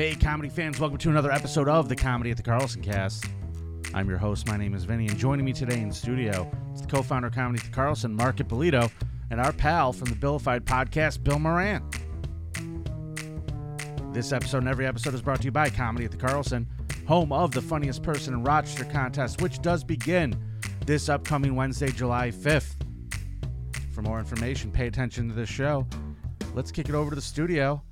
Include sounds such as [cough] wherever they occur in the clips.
Hey, comedy fans, welcome to another episode of the Comedy at the Carlson Cast. I'm your host. My name is Vinnie, and joining me today in studio is the co founder of Comedy at the Carlson, Mark Ippolito, and our pal from the Billified podcast, Bill Moran. This episode and every episode is brought to you by Comedy at the Carlson, home of the funniest person in Rochester contest, which does begin this upcoming Wednesday, July 5th. For more information, pay attention to this show. Let's kick it over to the studio.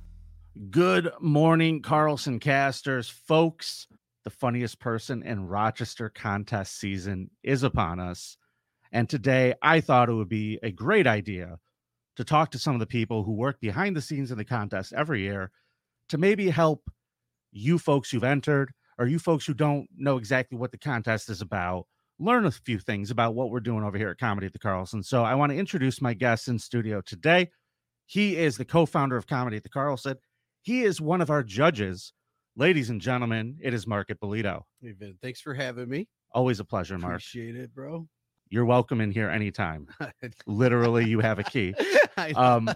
Good morning, Carlson casters. Folks, the funniest person in Rochester contest season is upon us. And today I thought it would be a great idea to talk to some of the people who work behind the scenes in the contest every year to maybe help you folks who've entered or you folks who don't know exactly what the contest is about learn a few things about what we're doing over here at Comedy at the Carlson. So I want to introduce my guest in studio today. He is the co-founder of Comedy at the Carlson. He is one of our judges. Ladies and gentlemen, it is Mark Ippolito. Hey, Vin, thanks for having me. Always a pleasure, Mark. Appreciate it, bro. You're welcome in here anytime. [laughs] Literally, you have a key. [laughs] Um,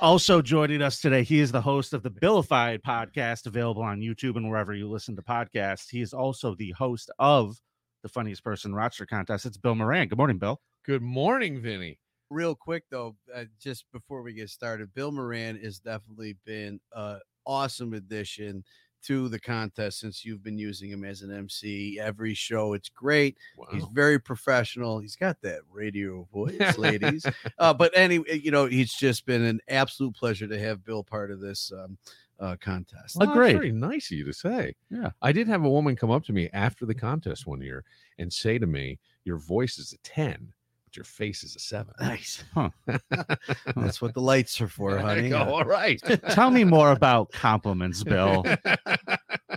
also joining us today, he is the host of the [laughs] Billified podcast, available on YouTube and wherever you listen to podcasts. He is also the host of the Funniest Person Rochester contest. It's Bill Moran. Good morning, Bill. Good morning, Vinnie. Real quick though, uh, just before we get started, Bill Moran has definitely been an awesome addition to the contest since you've been using him as an MC every show. It's great. He's very professional. He's got that radio voice, ladies. [laughs] uh, but anyway, you know, he's just been an absolute pleasure to have Bill part of this um, uh, contest. Well, Well, great. Very nice of you to say. Yeah. I did have a woman come up to me after the contest one year and say to me, Your voice is a 10, but your face is a seven. Nice. Huh. [laughs] That's what the lights are for, honey. go. Uh, All right. Tell me more about [laughs] compliments, Bill. [laughs]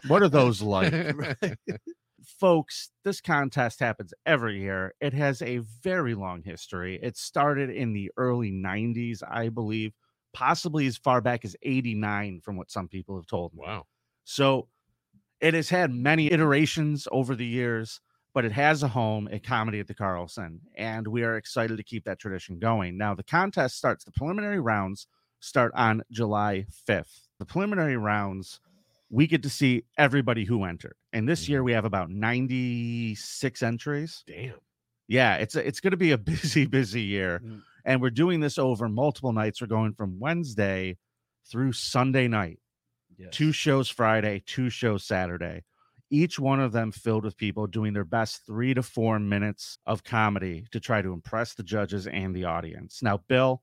What are those like? Folks, this contest happens every year. It has a very long history. It started in the early 90s, I believe, possibly as far back as 89, from what some people have told me. wow. So it has had many iterations over the years, but it has a home at Comedy at the Carlson, and we are excited to keep that tradition going. Now, the contest starts, the preliminary rounds start on July 5th. The preliminary rounds, we get to see everybody who entered. And this year we have about 96 entries. Damn. Yeah, it's a, it's going to be a [laughs] busy, busy year. Mm. And we're doing this over multiple nights. We're going from Wednesday through Sunday night Yes. two shows Friday, two shows Saturday. Each one of them filled with people doing their best three to four minutes of comedy to try to impress the judges and the audience. Now, Bill,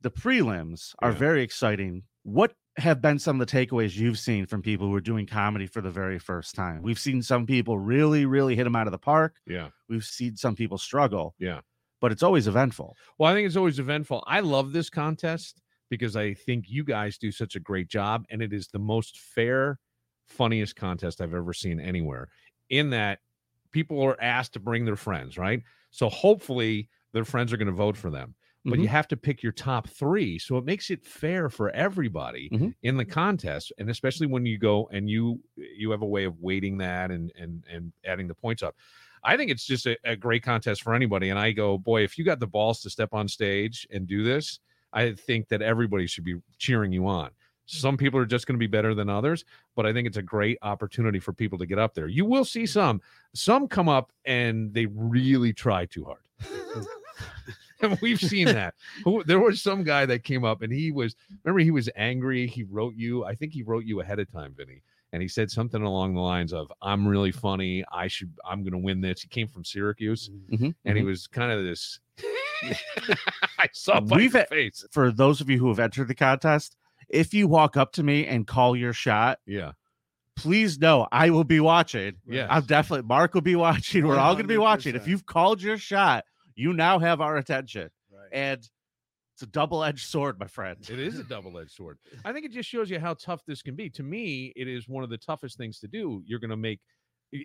the prelims are Yeah. very exciting. What have been some of the takeaways you've seen from people who are doing comedy for the very first time? We've seen some people really, really hit them out of the park. Yeah. We've seen some people struggle. Yeah. But it's always eventful. Well, I think it's always eventful. I love this contest because I think you guys do such a great job, and it is the most fair, funniest contest I've ever seen anywhere. In that people are asked to bring their friends, right? So hopefully their friends are going to vote for them. But you have to pick your top three, so it makes it fair for everybody Mhm. in the contest, and especially when you go and you you have a way of weighting that and and and adding the points up. I think it's just a, a great contest for anybody. And I go, boy, if you got the balls to step on stage and do this, I think that everybody should be cheering you on. Some people are just going to be better than others, but I think it's a great opportunity for people to get up there. You will see some. Some come up and they really try too hard. [laughs] and we've seen [laughs] that. Who- There was some guy that came up and he was, remember, he was angry. He wrote you, I think he wrote you ahead of time, Vinnie. And he said something along the lines of, I'm really funny. I should, I'm going to win this. He came from Syracuse Mhm, and he mhm. was kind of this. [laughs] I saw by We've had- face. for those of you who have entered the contest, if you walk up to me and call your shot, Yeah, please know I will be watching. yeah. I'm definitely Mark will be watching. We're all going to be watching. If you've called your shot, you now have our attention. Right. And it's a double-edged sword, my friend. It is a double-edged sword. I think it just shows you how tough this can be. To me, it is one of the toughest things to do. You're going to make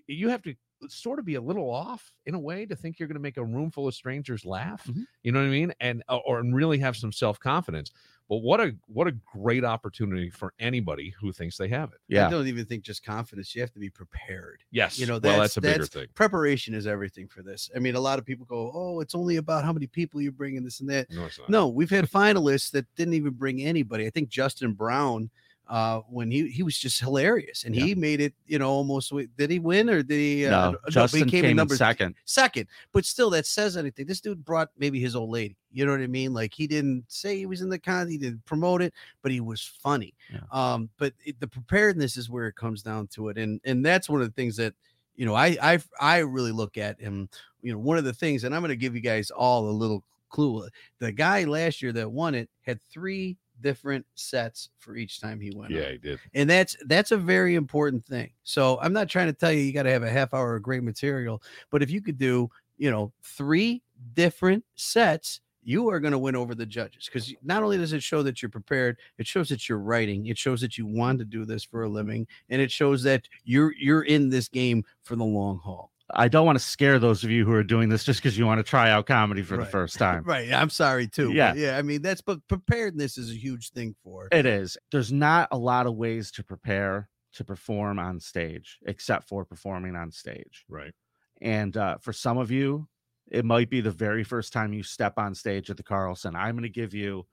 you have to sort of be a little off in a way to think you're going to make a room full of strangers laugh. Mhm. You know what I mean? And uh, or and really have some self-confidence. But what a what a great opportunity for anybody who thinks they have it. Yeah, I don't even think just confidence. You have to be prepared. Yes. You know, well, that's- that's a bigger that's- thing. Preparation is everything for this. I mean, a lot of people go, "Oh, it's only about how many people you bring and this and that." No, it's not. No, we've had finalists that didn't even bring anybody. I think Justin Brown uh, when he he was just hilarious, and Yeah. he made it. You know, almost. Did he win or did he? Uh, no, but he Justin came, in number second. second. But still, that says anything. This dude brought maybe his old lady. You know what I mean? Like he didn't say he was in the con, he didn't promote it, but he was funny. Yeah. Um, but it, the preparedness is where it comes down to it, and and that's one of the things that you know I I I really look at him. You know, one of the things, and I'm going to give you guys all a little clue. The guy last year that won it had three different sets for each time he went. on Yeah, he did. and that's that's a very important thing so i'm not trying to tell you you got to have a half hour of great material but if you could do you know three different sets you are going to win over the judges because not only does it show that you're prepared it shows that you're writing it shows that you want to do this for a living and it shows that you're you're in this game for the long haul I don't want to scare those of you who are doing this just because you want to try out comedy for Right. the first [laughs] time. right i'm sorry too Yeah. yeah i mean that's but preparedness is a huge thing for It is. There's not a lot of ways to prepare to perform on stage except for performing on stage. Right. And uh, for some of you, it might be the very first time you step on stage at the Carlson. I'm going to give you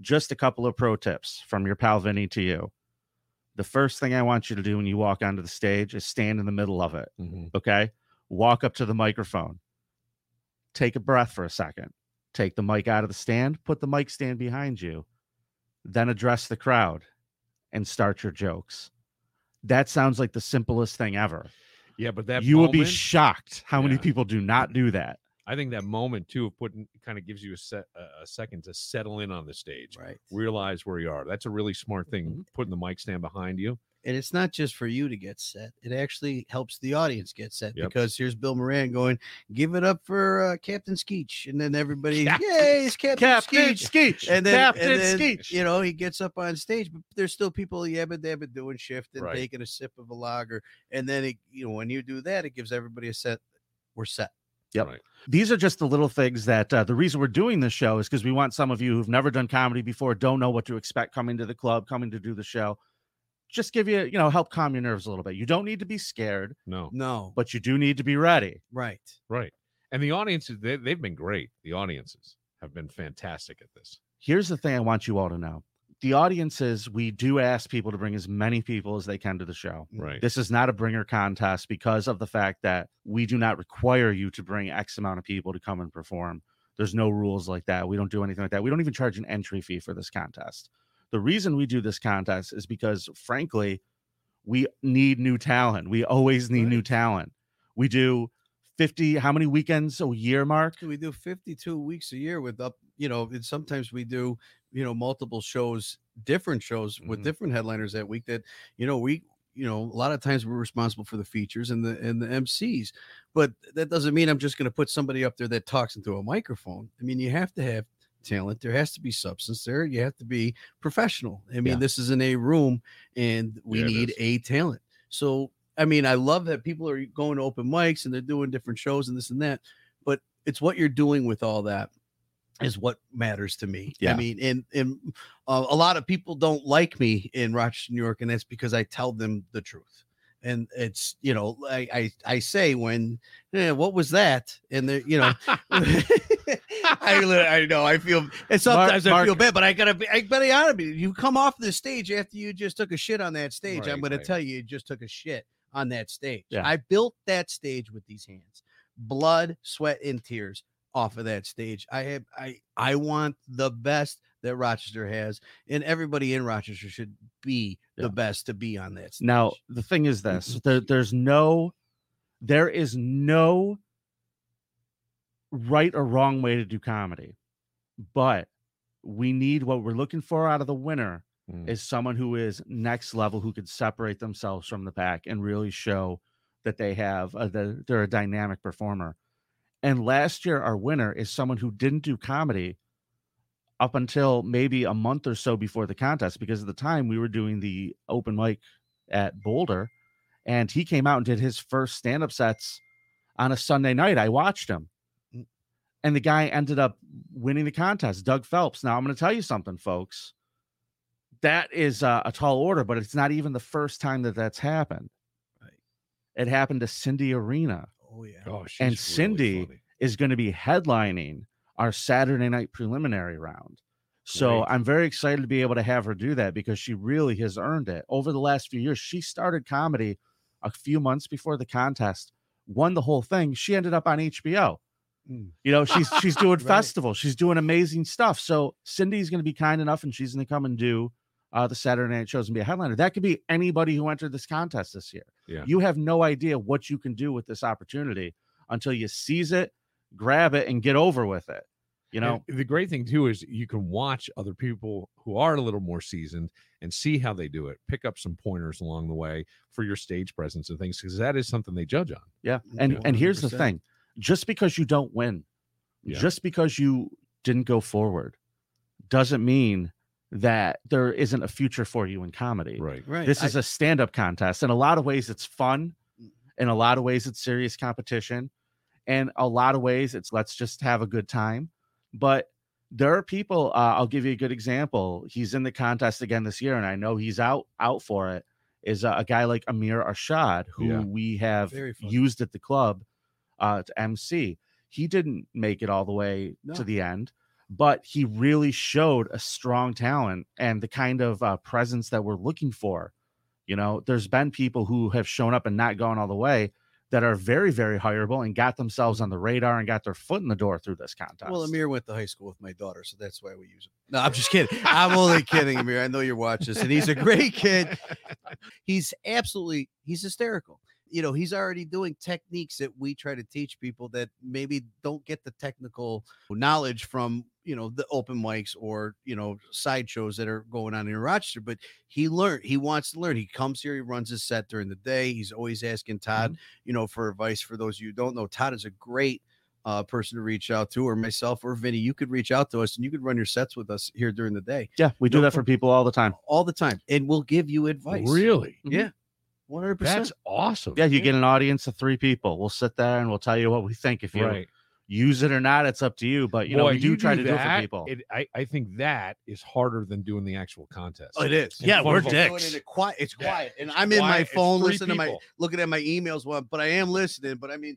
just a couple of pro tips from your pal Vinnie to you. The first thing I want you to do when you walk onto the stage is stand in the middle of it. Mhm. Okay. Walk up to the microphone. Take a breath for a second. Take the mic out of the stand, put the mic stand behind you, then address the crowd and start your jokes. That sounds like the simplest thing ever. Yeah, but that you will be shocked how many people do not do that. I think that moment too of putting kind of gives you a set a a second to settle in on the stage, right realize where you are. That's a really smart thing. Mm-hmm. Putting the mic stand behind you. And it's not just for you to get set it actually helps the audience get set Yep. because here's bill moran going give it up for uh, captain skeech and then everybody Captain- yay it's captain, Captain skeech Skeech. and then, Captain and then Skeech. you know he gets up on stage but there's still people yabba dabba doing shift and Right. taking a sip of a lager and then it, you know when you do that it gives everybody a set we're set Yep. Right. These are just the little things that uh, the reason we're doing this show is because we want some of you who've never done comedy before, don't know what to expect coming to the club, coming to do the show. Just give you, you know, help calm your nerves a little bit. You don't need to be scared, No. no but you do need to be ready. right Right. And the audiences, they, they've been great. The audiences have been fantastic at this. Here's the thing I want you all to know the audiences, we do ask people to bring as many people as they can to the show. Mm. Right. This is not a bringer contest because of the fact that we do not require you to bring X amount of people to come and perform. There's no rules like that. We don't do anything like that. We don't even charge an entry fee for this contest. The reason we do this contest is because, frankly, we need new talent. We always need new talent. We do 50, how many weekends a year, Mark? we do 52 weeks a year with up you know and sometimes we do you know multiple shows different shows with Mhm. different headliners that week that you know we you know a lot of times we're responsible for the features and the and the mcs but that doesn't mean i'm just going to put somebody up there that talks into a microphone i mean you have to have talent there has to be substance there you have to be professional i mean Yeah. this is in a room and we Yeah, need a talent so i mean i love that people are going to open mics and they're doing different shows and this and that but it's what you're doing with all that is what matters to me. Yeah. I mean, and and uh, a lot of people don't like me in Rochester, New York, and that's because I tell them the truth. And it's you know, I I, I say when, eh, what was that? And they you know, [laughs] [laughs] [laughs] I I know I feel and sometimes I feel Mark- bad, but I gotta be I gotta be you. Come off the stage after you just took a shit on that stage. I'm gonna right. tell you, you just took a shit on that stage. Yeah. I built that stage with these hands, blood, sweat, and tears off of that stage. I have I I want the best that Rochester has, and everybody in Rochester should be Yeah. the best to be on that stage. Now, the thing is this there, there's no, there is no right or wrong way to do comedy, but we need what we're looking for out of the winner Mm. is someone who is next level, who could separate themselves from the pack and really show that they have, uh, the, they're a dynamic performer. And last year, our winner is someone who didn't do comedy up until maybe a month or so before the contest, because at the time we were doing the open mic at Boulder, and he came out and did his first stand up sets on a Sunday night. I watched him. And the guy ended up winning the contest, Doug Phelps. Now, I'm going to tell you something, folks. That is uh, a tall order, but it's not even the first time that that's happened. Right. It happened to Cindy Arena Oh yeah. Oh, she's and really Cindy- funny. is going to be headlining our Saturday night preliminary round. So Great. I'm very excited to be able to have her do that because she really has earned it over the last few years. She started comedy a few months before the contest, won the whole thing. She ended up on HBO. Mm. You know, she's she's [laughs] doing Right. festivals. She's doing amazing stuff. So Cindy's going to be kind enough, and she's going to come and do uh, the Saturday night shows and be a headliner. That could be anybody who entered this contest this year. Yeah. You have no idea what you can do with this opportunity until you seize it, grab it, and get over with it. You know, And the great thing too is you can watch other people who are a little more seasoned and see how they do it. Pick up some pointers along the way for your stage presence and things because that is something they judge on. Yeah. And Yeah, and here's the thing. Just because you don't win, Yeah. just because you didn't go forward doesn't mean that there isn't a future for you in comedy. Right. Right. This I- is a stand-up contest. In a lot of ways it's fun. In a lot of ways it's serious competition. And a lot of ways it's let's just have a good time. But there are people uh, I'll give you a good example. He's in the contest again this year and I know he's out out for it is a, a guy like Amir Arshad who Yeah. we have used at the club uh, to MC. He didn't make it all the way No. to the end, but he really showed a strong talent and the kind of uh, presence that we're looking for. You know, there's been people who have shown up and not gone all the way that are very, very hireable and got themselves on the radar and got their foot in the door through this contest. Well, Amir went to high school with my daughter, so that's why we use him. No, I'm just kidding. I'm only kidding, Amir. I know you're watching this, and he's a great kid. He's absolutely he's hysterical. You know, he's already doing techniques that we try to teach people that maybe don't get the technical knowledge from you know the open mics or you know sideshows that are going on in Rochester. But he learned. He wants to learn. He comes here. He runs his set during the day. He's always asking Todd, you know, for advice. For those of you don't know, Todd is a great uh, person to reach out to, or myself or Vinnie, you could reach out to us and you could run your sets with us here during the day yeah, we do no that for people all the time. all the time, and we'll give you advice. Really? Yeah, one hundred That's awesome. Yeah, you get an audience of three people. We'll sit there and we'll tell you what we think. If you Right. use it or not, it's up to you. But you know, Boy, we do you try to do it for that, people. it- I, I think that is harder than doing the actual contest. Oh, it is. Yeah, we're front of a- dicks. Doing it quiet. It's Yeah, quiet, and it's I'm in my phone three listening to my looking at my emails. Well, but I am listening. But I mean,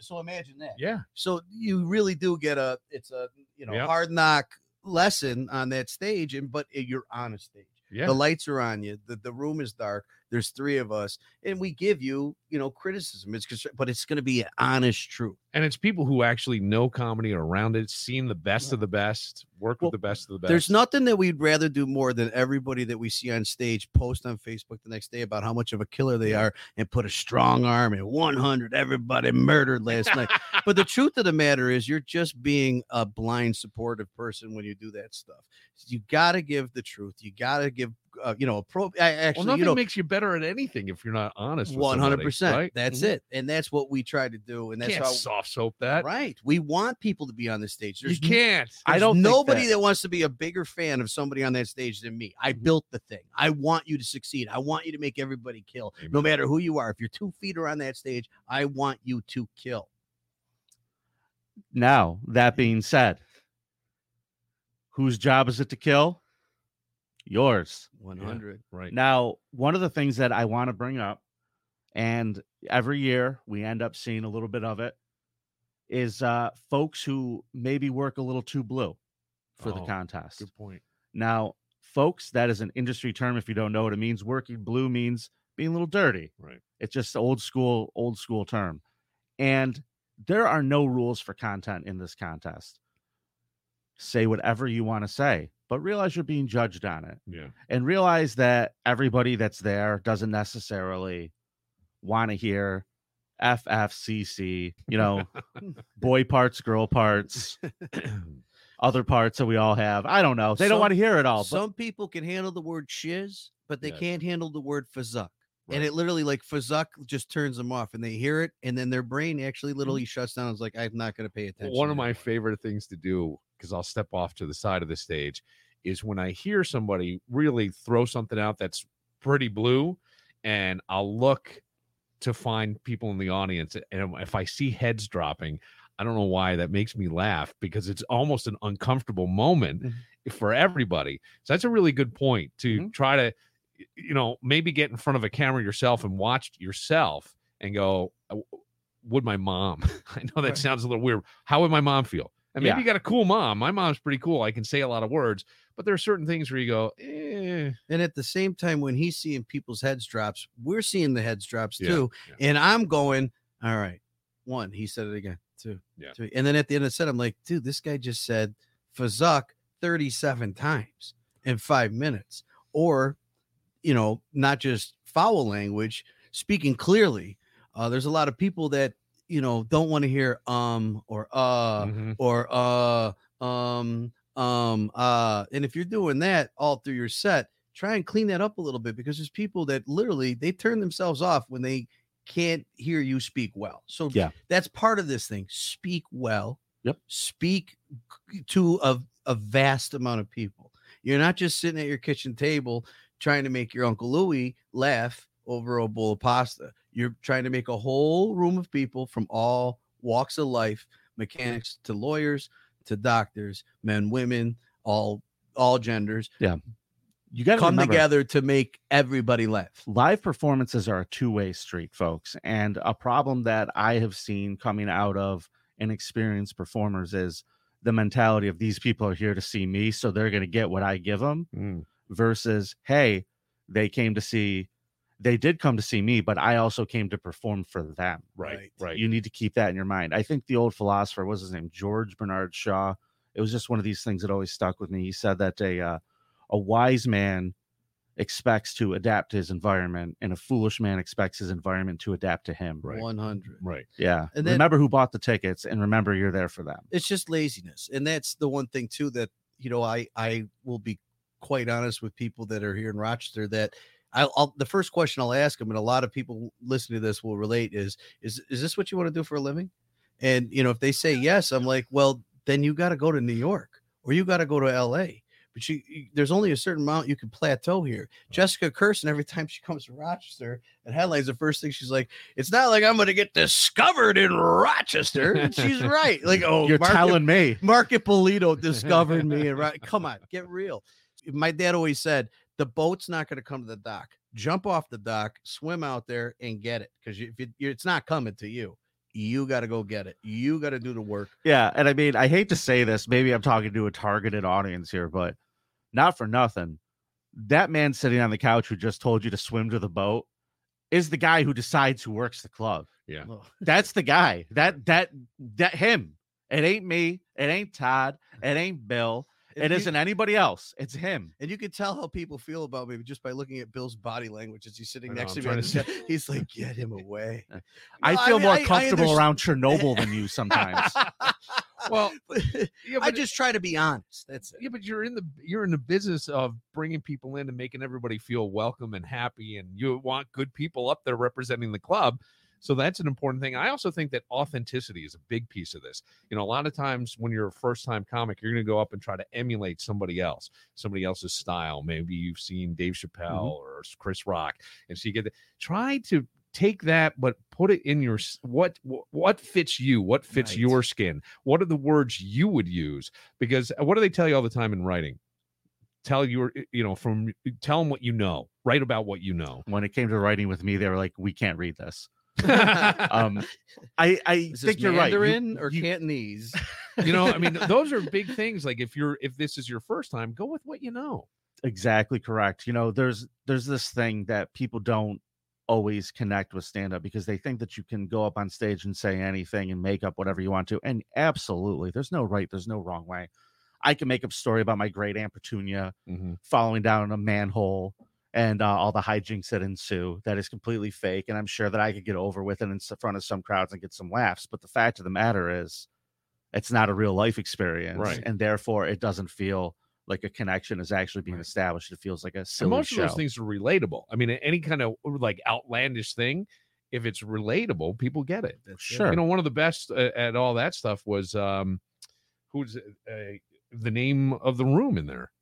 so imagine that. Yeah. So you really do get a it's a you know Yep. hard knock lesson on that stage, and but eh, you're on a stage. Yeah. The lights are on you. The, the room is dark. There's three of us, and we give you, you know, criticism. It's constru- but it's going to be an honest truth. and it's people who actually know comedy are around it, seen the best of the best, work Well, with the best of the best. There's nothing that we'd rather do more than everybody that we see on stage post on Facebook the next day about how much of a killer they are and put a strong arm and 100 everybody murdered last night. [laughs] But the truth of the matter is, you're just being a blind supportive person when you do that stuff. You got to give the truth. You got to give, uh, you know, a pro. I well, nothing you know, makes you better at anything if you're not honest. with one somebody, hundred percent. Right? That's Mhm. it, and that's what we try to do, and that's Can't how. soft soap that. Right, we want people to be on the stage. You There's n- can't. I don't think nobody that- that... wants to be a bigger fan of somebody on that stage than me. I built the thing. I want you to succeed. I want you to make everybody kill, no matter who you are. If you're two feet or on that stage, I want you to kill. Now, that being said, whose job is it to kill? Yours. One hundred. Right. Now, one of the things that I want to bring up, and every year we end up seeing a little bit of it, is uh, folks who maybe work a little too blue for the Oh, contest. Good point. Now, folks, that is an industry term. If you don't know what it means, working blue means being a little dirty. Right. It's just old school, old school term. And there are no rules for content in this contest. Say whatever you want to say, but realize you're being judged on it Yeah. and realize that everybody that's there doesn't necessarily want to hear FFCC, you know, [laughs] boy parts, girl parts, [coughs] [clears throat] other parts that we all have. I don't know. They don't want to hear it all. But Some people can handle the word shiz, but they Yes. can't handle the word fuzuck. Right. And it literally like fuzuck just turns them off, and they hear it, and then their brain actually Mm-hmm. literally shuts down. It's like I'm not going to pay attention. One of my favorite things to do, because I'll step off to the side of the stage, is when I hear somebody really throw something out that's pretty blue, and I'll look to find people in the audience. And if I see heads dropping, I don't know why that makes me laugh because it's almost an uncomfortable moment Mhm. for everybody. So that's a really good point to Mhm. try to, you know, maybe get in front of a camera yourself and watch yourself and go, "Uh, would my mom, [laughs] I know that Right. sounds a little weird. How would my mom feel? And maybe Yeah. you got a cool mom. My mom's pretty cool. I can say a lot of words, but there are certain things where you go, eh. And at the same time, when he's seeing people's heads drops, we're seeing the heads drops Yeah, too. yeah. And I'm going, all right, one, he said it again, two, Yeah. three. And then at the end of the set, I'm like, dude, this guy just said Fazuk 37 times in five minutes. Or, you know, not just foul language, speaking clearly. Uh, there's a lot of people that, you know, don't want to hear um or uh Mhm. or uh um um uh and if you're doing that all through your set try and clean that up a little bit because there's people that literally they turn themselves off when they can't hear you speak well so Yeah. that's part of this thing speak well Yep. speak to a, a vast amount of people you're not just sitting at your kitchen table trying to make your uncle louie laugh over a bowl of pasta you're trying to make a whole room of people from all walks of life mechanics to lawyers to doctors, men, women, all all genders Yeah. You got to come remember, together to make everybody laugh. live performances are a two-way street folks and a problem that i have seen coming out of inexperienced performers is the mentality of these people are here to see me so they're going to get what i give them Mm. versus hey they came to see they did come to see me but i also came to perform for them Right, Right. right. you need to keep that in your mind i think the old philosopher what was his name george bernard shaw it was just one of these things that always stuck with me he said that a uh, a wise man expects to adapt to his environment and a foolish man expects his environment to adapt to him Right. 100. right. yeah And then- remember who bought the tickets and remember you're there for them It's just laziness. And that's the one thing too that, you know, I I will be quite honest with people that are here in Rochester that I'll, I'll the first question I'll ask them, and a lot of people listening to this will relate is is is this what you want to do for a living? And you know, if they say yes, I'm like, well, then you got to go to New York or you got to go to LA. But you, you- there's only a certain amount you can plateau here. Jessica Kirson, every time she comes to Rochester and headlines, the first thing she's like, it's not like I'm going to get discovered in Rochester. And she's right. Like, [laughs] oh, you're Mark- telling me Mark Ippolito discovered me. And [laughs] right, come on, get real. My dad always said the boat's not going to come to the dock. Jump off the dock, swim out there, and get it because if it, it's not coming to you, you got to go get it. You got to do the work. Yeah, and I mean, I hate to say this. Maybe I'm talking to a targeted audience here, but not for nothing. That man sitting on the couch who just told you to swim to the boat is the guy who decides who works the club. Yeah. That's the guy. That that that him. It ain't me. It ain't Todd. It ain't Bill. And It you- isn't anybody else. It's him. And you can tell how people feel about me just by looking at Bill's body language as he's sitting I know, next to me. the to. He's like, get him away. [laughs] I No, I feel mean, more I- I comfortable underst- around Chernobyl than you [laughs] sometimes. Well, [laughs] yeah, I just try to be honest. That's it. yeah, but you're in the you're in the business of bringing people in and making everybody feel welcome and happy, and you want good people up there representing the club. So that's an important thing. I also think that authenticity is a big piece of this. You know, a lot of times when you're a first time comic, you're going to go up and try to emulate somebody else, somebody else's style. Maybe you've seen Dave Chappelle or Chris Rock, and so you get the, try to take that but put it in your what what fits you what fits Right. your skin what are the words you would use because uh, what do they tell you all the time in writing tell your you know from tell them what you know write about what you know when it came to writing with me, they were like, "We can't read this." [laughs] Um, I I Is think you're right. You- Mandarin or you- Cantonese? [laughs] you know i mean those are big things like if you're if this is your first time go with what you know exactly correct. You know, there's there's this thing that people don't always connect with stand up because they think that you can go up on stage and say anything and make up whatever you want to. And absolutely, there's no right, there's no wrong way. I can make up a story about my great aunt Petunia falling down a manhole and uh, all the hijinks that ensue. That is completely fake, and I'm sure that I could get over with it in front of some crowds and get some laughs. But the fact of the matter is, it's not a real life experience, Right. and therefore it doesn't feel like a connection is actually being Right. established. It feels like a and silly most show. of those things are relatable i mean any kind of like outlandish thing if it's relatable people get it That's it. Sure. you know one of the best uh, at all that stuff was um who's uh, the name of the room in there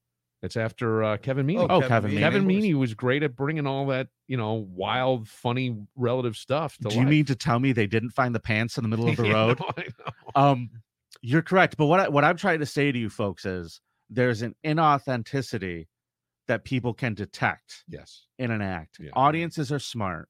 it's after uh, kevin meaney Oh, Kevin Meaney. Kevin was- Meaney was great at bringing all that, you know, wild, funny, relative stuff to Do you mean to tell me they didn't find the pants in the middle of the [laughs] Yeah, road? no, I know. um you're correct but what I, what i'm trying to say to you folks is there's an inauthenticity that people can detect Yes. in an act Yeah. audiences are smart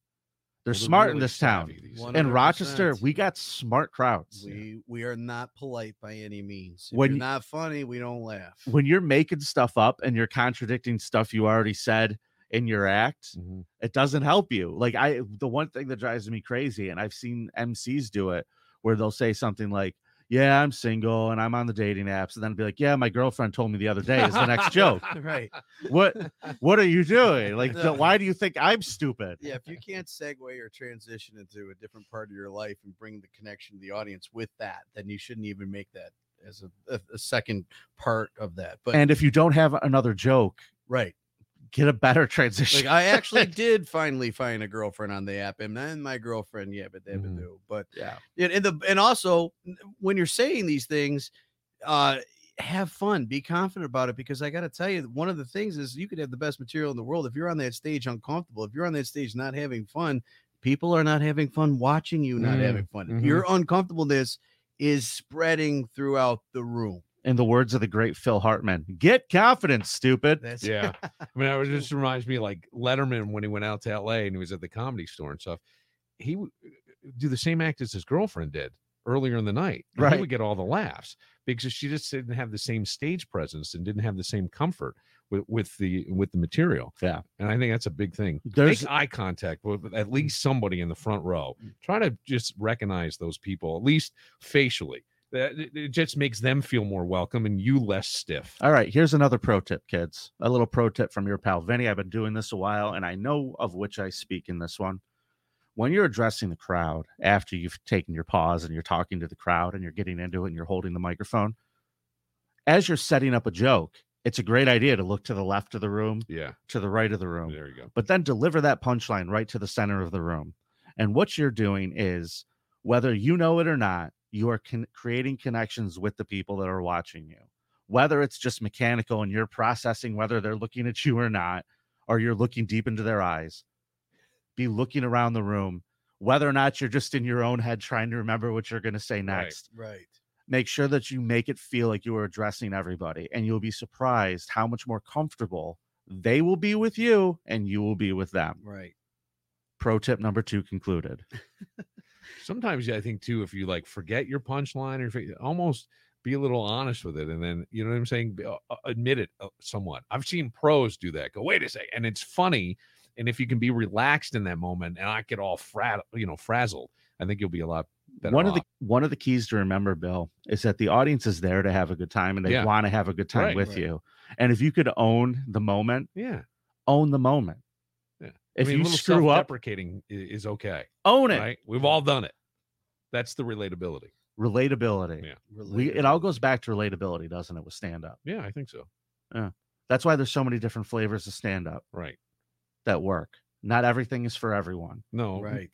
They're Well, smart in this town. savvy, these One- days. In Rochester, we got smart crowds. We we are not polite by any means. If When you're not funny, we don't laugh. When you're making stuff up and you're contradicting stuff you already said in your act, Mhm. it doesn't help you. Like I the one thing that drives me crazy, and I've seen MCs do it where they'll say something like, Yeah, I'm single and I'm on the dating apps, and then be like, Yeah, my girlfriend told me the other day is the next [laughs] joke. right. What what are you doing? Like No. why do you think I'm stupid? Yeah, if you can't segue or transition into a different part of your life and bring the connection to the audience with that, then you shouldn't even make that as a, a, a second part of that. But And if you don't have another joke, right, get a better transition. like I actually [laughs] did finally find a girlfriend on the app, and then my girlfriend, yeah, but Mhm. do. But yeah. and, the and also when you're saying these things, uh, have fun, be confident about it. Because I got to tell you, one of the things is you could have the best material in the world if you're on that stage uncomfortable. If you're on that stage not having fun, people are not having fun watching you not Mm, having fun. mhm. Your uncomfortableness is spreading throughout the room. In the words of the great Phil Hartman, get confidence, stupid. That's Yeah. I mean, it just reminds me like Letterman when he went out to LA and he was at the comedy store and stuff. He would uh, do the same act as his girlfriend did earlier in the night. and Right. He would get all the laughs because she just didn't have the same stage presence and didn't have the same comfort with, with the with the material. Yeah. And I think that's a big thing. There's Make eye contact with at least somebody in the front row. Try to just recognize those people, at least facially. That it- it just makes them feel more welcome and you less stiff. All right, here's another pro tip, kids. A little pro tip from your pal Vinnie. I've been doing this a while, and I know of which I speak in this one. When you're addressing the crowd after you've taken your pause and you're talking to the crowd and you're getting into it and you're holding the microphone, as you're setting up a joke, it's a great idea to look to the left of the room, Yeah. to the right of the room, There you go. but then deliver that punchline right to the center of the room. And what you're doing is, whether you know it or not, you are con- creating connections with the people that are watching you. Whether it's just mechanical and you're processing whether they're looking at you or not, or you're looking deep into their eyes, be looking around the room. Whether or not you're just in your own head trying to remember what you're going to say next, right. make sure that you make it feel like you are addressing everybody, and you'll be surprised how much more comfortable they will be with you and you will be with them. Right. Pro tip number two concluded. [laughs] sometimes I think too, if you like forget your punchline or if you- almost be a little honest with it, and then you know what I'm saying, uh, uh, admit it uh, somewhat. I've seen pros do that. Go, wait a second, and it's funny. And if you can be relaxed in that moment and not get all frat, you know, frazzled, I think you'll be a lot better. one of the one of the keys to remember, Bill, is that the audience is there to have a good time and they Yeah. want to have a good time Right. with Right. you. And if you could own the moment, yeah. own the moment. Yeah. If I mean, a you little screw up, self-deprecating is okay, own it. right? We've all done it. That's the relatability. Relatability. Yeah. We it all goes back to relatability, doesn't it, with stand up? Yeah, I think so. Yeah. That's why there's so many different flavors of stand up Right. that work. Not everything is for everyone. No. Right.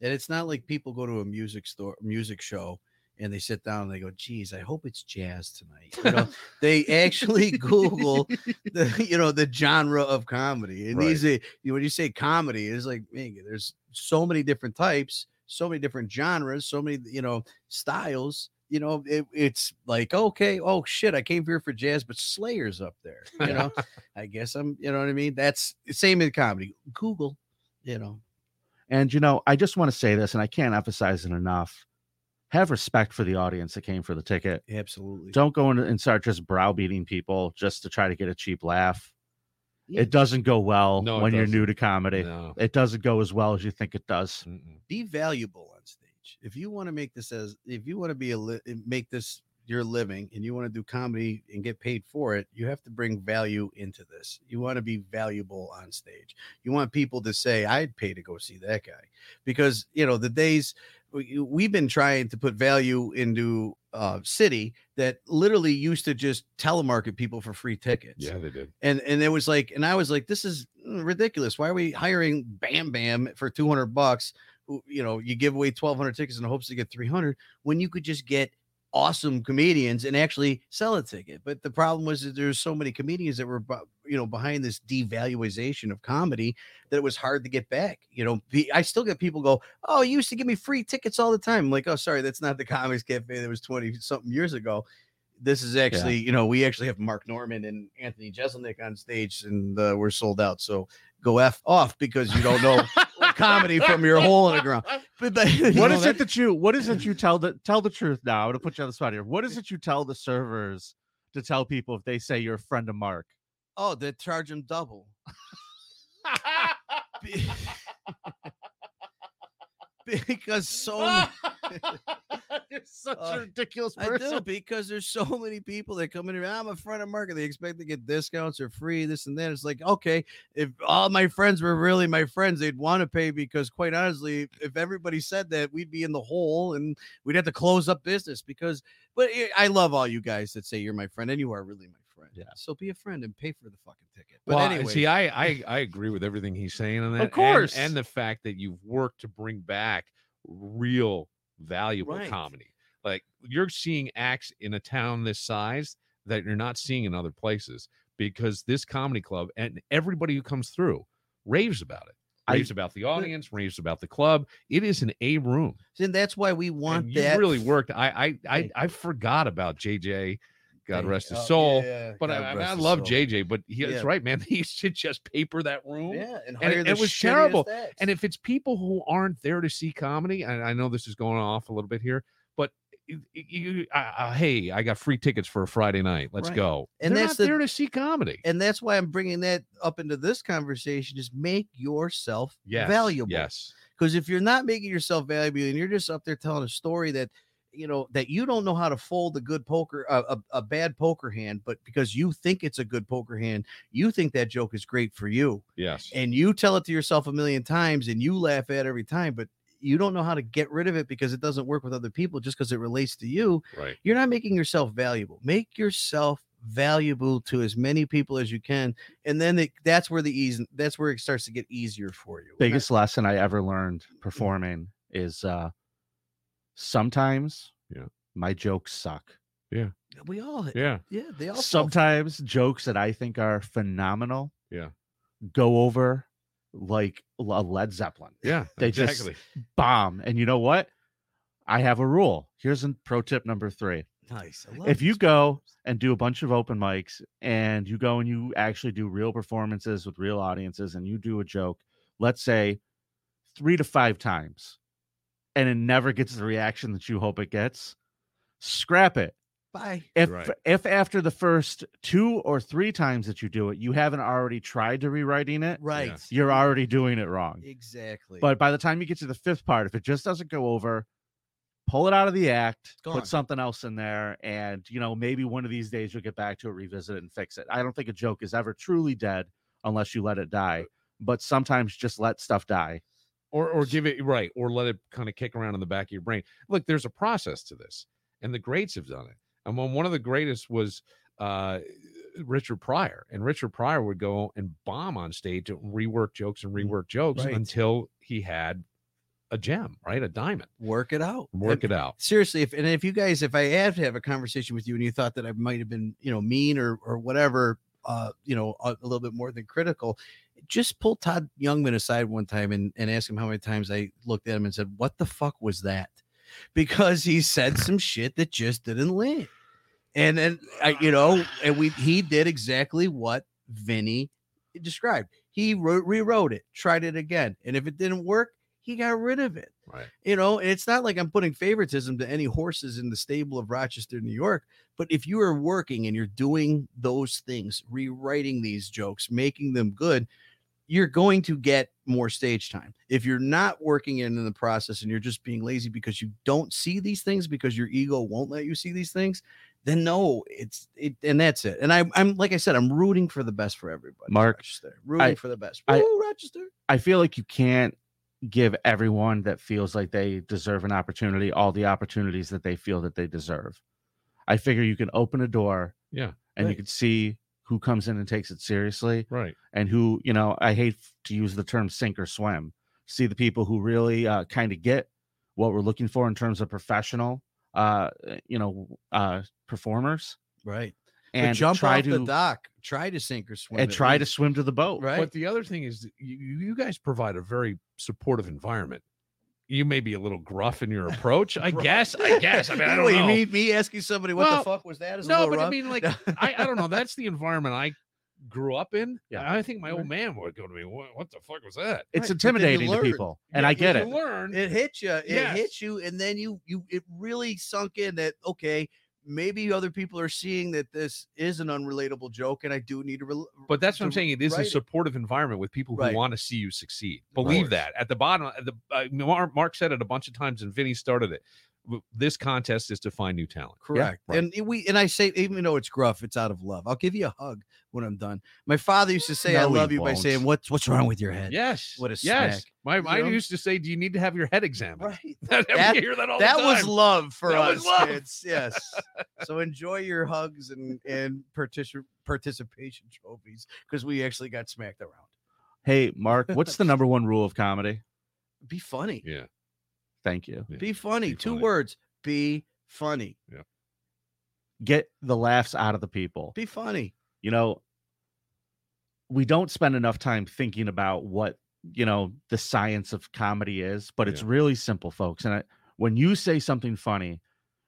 And it's not like people go to a music store, music show, and they sit down and they go, "Geez, I hope it's jazz tonight." You know, [laughs] they actually Google the [laughs] you know the genre of comedy. And Right. these, eh, you know, when you say comedy, it's like man, there's so many different types, so many different genres, so many you know styles. You know, it, it's like okay, oh shit, I came here for jazz, but Slayer's up there. [laughs] You know, I guess I'm. You know what I mean? That's same in comedy. Google. You know, And you know, I just want to say this, and I can't emphasize it enough. Have respect for the audience that came for the ticket. absolutely. Don't go in and start just browbeating people just to try to get a cheap laugh. Yeah. It doesn't go well No, it when you're new to comedy. No. It doesn't go as well as you think it does. Mm-mm. be valuable on stage. If you want to make this as if you want to be a li- eh, make this your living and you want to do comedy and get paid for it, you have to bring value into this. You want to be valuable on stage. You want people to say, "I'd pay to go see that guy," because you know the days we- we've been trying to put value into uh city that literally used to just telemarket people for free tickets. Yeah, they did. and and it was like and i was like this is mm, ridiculous. Why are we hiring bam bam for 200 bucks you know you give away 1200 tickets in hopes to get 300 when you could just get awesome comedians and actually sell a ticket? But the problem was that there's so many comedians that were you know behind this devaluation of comedy that it was hard to get back you know the- i still get people go oh you used to give me free tickets all the time I'm like oh sorry that's not the [laughs] comics cafe that was 20 something years ago this is actually, you know, we actually have Mark Normand and Anthony Jeselnik on stage, and uh, we're sold out. So go f off because you don't know [laughs] comedy from your hole in the ground. But, but [laughs] What know, is that- it that you? What is it you tell the tell the truth now? I'm gonna put you on the spot here. What is it you tell the servers to tell people if they say you're a friend of Mark? Oh, they charge him double. [laughs] Be- [laughs] because so [laughs] You're such Uh, a ridiculous person. I do because there's so many people that come in here. I'm a friend of Mark, and they expect to get discounts or free, this and that. It's like, okay, if all my friends were really my friends, they'd want to pay because, quite honestly, if everybody said that, we'd be in the hole and we'd have to close up business. Because, but eh, I love all you guys that say you're my friend, and you are really my friend. Yeah. So be a friend and pay for the fucking ticket. But well, anyway, see, I, I I agree with everything he's saying on that. and- course. and, the fact that you've worked to bring back real valuable Right. comedy. Like you're seeing acts in a town this size that you're not seeing in other places because this comedy club and everybody who comes through raves about it. I- Raves about the audience, raves about the club. It is an A room. and that's why we want And that. really worked. I I I, I forgot about JJ. God rest his soul. yeah, But God I, I, mean, I love soul. JJ, but he, Yeah. it's right, man. [laughs] He should just paper that room. Yeah, and, And it- it was terrible. And if it's people who aren't there to see comedy, and I know this is going off a little bit here, but you, you uh, uh, hey, I got free tickets for a Friday night. Let's Right. go. And They're that's not the- there to see comedy. and that's why I'm bringing that up into this conversation is make yourself Yes, valuable. Yes. Because if you're not making yourself valuable and you're just up there telling a story that you know that you don't know how to fold a good poker a, a, a bad poker hand, but because you think it's a good poker hand, you think that joke is great for you. Yes. And you tell it to yourself a million times and you laugh at it every time, but you don't know how to get rid of it because it doesn't work with other people just because it relates to you right. you're not making yourself valuable. Make yourself valuable to as many people as you can, and then it, that's where the ease. That's where it starts to get easier for you. And Biggest lesson I ever learned performing is uh sometimes Yeah. my jokes suck. Yeah. we all, Yeah. yeah, they all. Sometimes jokes that I think are phenomenal Yeah. go over like a Led Zeppelin. Yeah. [laughs] They just- exactly. Bomb. And you know what? I have a rule. Here's a pro tip number three. nice. I love if you go and do a bunch of open mics and you go and you actually do real performances with real audiences and you do a joke, let's say three to five times, and it never gets the reaction that you hope it gets, scrap it. bye. If Right. if after the first two or three times that you do it, you haven't already tried to rewriting it, Right, you're already doing it wrong. exactly. But by the time you get to the fifth part, if it just doesn't go over, pull it out of the act, put something else in there, and you know maybe one of these days you'll get back to it, revisit it, and fix it. I don't think a joke is ever truly dead unless you let it die. But sometimes just let stuff die. Or or give it right or let it kind of kick around in the back of your brain look there's a process to this and the greats have done it and when one of the greatest was uh richard pryor and richard pryor would go and bomb on stage and rework jokes and rework jokes Right. until he had a gem right a diamond work it out. work And it out seriously if and if you guys if i had to have a conversation with you and you thought that i might have been you know mean or or whatever uh you know a, a little bit more than critical just pull todd youngman aside one time and, and ask him how many times i looked at him and said what the fuck was that? [laughs] Because he said some shit that just didn't land. And then I, you know and we he did exactly what vinnie described. He wrote, rewrote it tried it again and if it didn't work he got rid of it. Right. You know, and it's not like I'm putting favoritism to any horses in the stable of Rochester, New York. But if you are working and you're doing those things, rewriting these jokes, making them good, you're going to get more stage time. If you're not working in, in the process and you're just being lazy because you don't see these things because your ego won't let you see these things, then no, it's it, and that's it. And I, I'm like I said, I'm rooting for the best for everybody. Mark, Rochester. rooting I- for the best. I- Woo, Rochester. I feel like you can't give everyone that feels like they deserve an opportunity all the opportunities that they feel that they deserve. I figure you can open a door, Yeah. and you can see who comes in and takes it seriously, right and who you know. I hate to use the term sink or swim. See the people who really uh, kind of get what we're looking for in terms of professional, uh, you know, uh, performers, Right. and but jump try off to the dock. Try to sink or swim. and at try to swim to the boat. Right. but the other thing is you, you guys provide a very supportive environment you may be a little gruff in your [laughs] approach i guess i guess i mean i don't know You mean me asking somebody what Well, the fuck was that? Is a no little but i mean like [laughs] I, I don't know that's the environment i grew up in, Yeah. I think my old man would go to me, "What, what the fuck was that?" It's Right, but then you intimidating to people, and Yeah, I get you it. Learn. it hit you it Yes. hits you and then you you it really sunk in that okay maybe other people are seeing that this is an unrelatable joke and i do need to rel- But that's what I'm saying. It is a write it. supportive environment with people who Right. want to see you succeed. Believe that. At the bottom, at the uh, Mark, Mark said it a bunch of times, and Vinnie started it. W- This contest is to find new talent. correct right. and we and i say even though it's gruff it's out of love i'll give you a hug when i'm done my father used to say i No, he love you by won't. saying what's what's wrong with your head Yes. What a yes. smack, My I used to say, "Do you need to have your head examined?" right That, [laughs] That- we hear that all that the was love for That us love. kids yes so enjoy your hugs and and partici- participation trophies because we actually got smacked around Hey, Mark, what's the [laughs] number one rule of comedy? be funny Yeah. Thank you. Yeah. Be funny. Be Two funny. words. Be funny. Get the laughs out of the people. Be funny. you know, we don't spend enough time thinking about what, you know, the science of comedy is, but it's really simple, folks. And I, when you say something funny,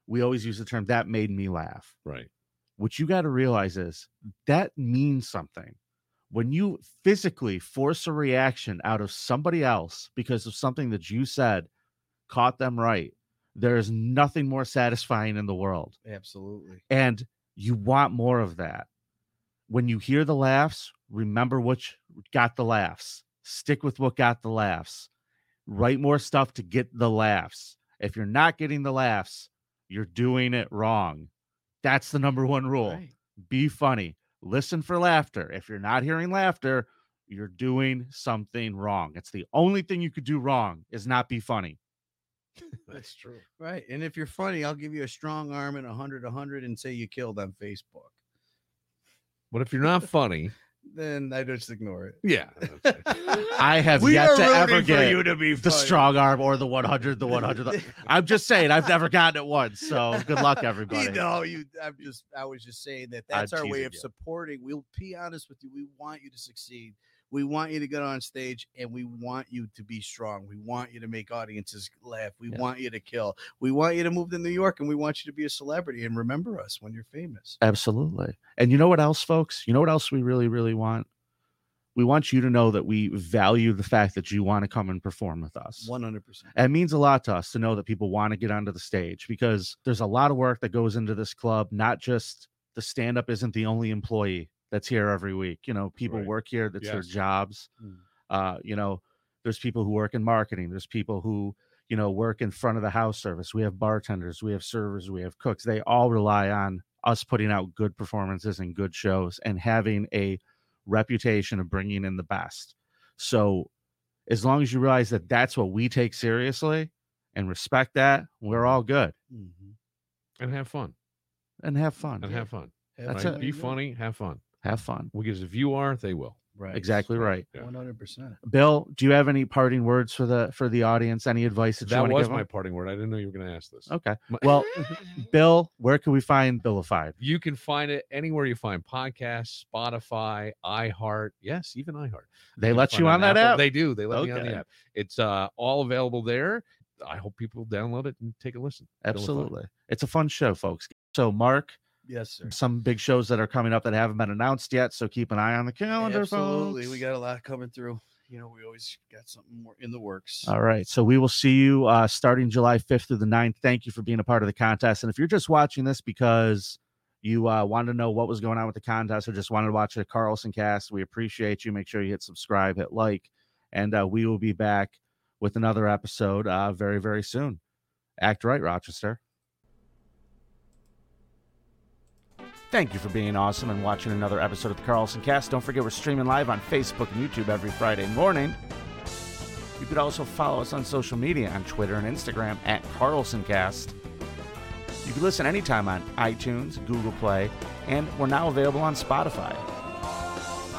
we always use the term that made me laugh. Right. What you got to realize is that means something. When you physically force a reaction out of somebody else because of something that you said, caught them right, there is nothing more satisfying in the world Absolutely. and you want more of that. When you hear the laughs, remember which got the laughs. Stick with what got the laughs. Write more stuff to get the laughs. If you're not getting the laughs, you're doing it wrong. That's the number one rule. Right. Be funny. Listen for laughter. If you're not hearing laughter, you're doing something wrong. It's the only thing you could do wrong is not be funny. [laughs] That's true. Right. And if you're funny, I'll give you a strong arm and a hundred, a hundred, and say you killed on Facebook. But if you're not [laughs] funny, Then I just ignore it. yeah. [laughs] I have we yet to ever get you to be the funny. strong arm or the 100, the 100. I'm just saying, I've never gotten it once. So good luck, everybody. You know, you. I'm just. I was just saying that I'm that's our way of you. supporting. We'll be honest with you. We want you to succeed. We want you to get on stage, and we want you to be strong. We want you to make audiences laugh. We Yeah. want you to kill. We want you to move to New York, and we want you to be a celebrity and remember us when you're famous. Absolutely. And you know what else, folks? You know what else we really, really want? We want you to know that we value the fact that you want to come and perform with us. One hundred percent. It means a lot to us to know that people want to get onto the stage because there's a lot of work that goes into this club. Not just the stand up isn't the only employee that's here every week. You know, people Right. work here, that's their jobs. Mm. Uh, you know, there's people who work in marketing, there's people who, you know, work in front of the house service. We have bartenders, we have servers, we have cooks. They all rely on us putting out good performances and good shows and having a reputation of bringing in the best. So, as long as you realize that that's what we take seriously and respect that, we're all good Mm-hmm. and have fun. and have fun. And have fun. That's right? it. Be funny. Have fun. Have fun. Because if you are, they will. Right. Exactly right. One hundred percent. Bill, do you have any parting words for the for the audience? Any advice that, you That want to was give my them? parting word. I didn't know you were going to ask this. Okay. My- Well, [laughs] Bill, where can we find Billified? you can find it anywhere you find podcasts, Spotify, iHeart. Yes, even iHeart. They can let find you on that Apple. app. They do. They let me on Okay. the app. It's uh, all available there. I hope people download it and take a listen. Billified. Absolutely. It's a fun show, folks. So, Mark, Yes, sir. some big shows that are coming up that haven't been announced yet. So keep an eye on the calendar, Absolutely. folks. We got a lot coming through. You know, we always got something more in the works. All right. So we will see you uh, starting July 5th through the 9th. Thank you for being a part of the contest. And if you're just watching this because you uh, wanted to know what was going on with the contest or just wanted to watch the Carlson cast, we appreciate you. Make sure you hit subscribe, hit like, and uh, we will be back with another episode uh, very, very soon. Act right, Rochester. Thank you for being awesome and watching another episode of the Carlson Cast. Don't forget we're streaming live on Facebook and YouTube every Friday morning. You could also follow us on social media on Twitter and Instagram at CarlsonCast. You can listen anytime on iTunes, Google Play, and we're now available on Spotify.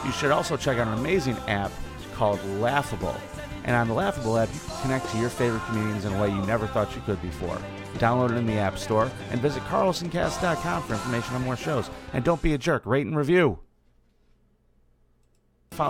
You should also check out an amazing app called Laughable. And on the Laughable app, you can connect to your favorite comedians in a way you never thought you could before. Download it in the App Store and visit carlsoncast.com for information on more shows. And don't be a jerk, rate and review.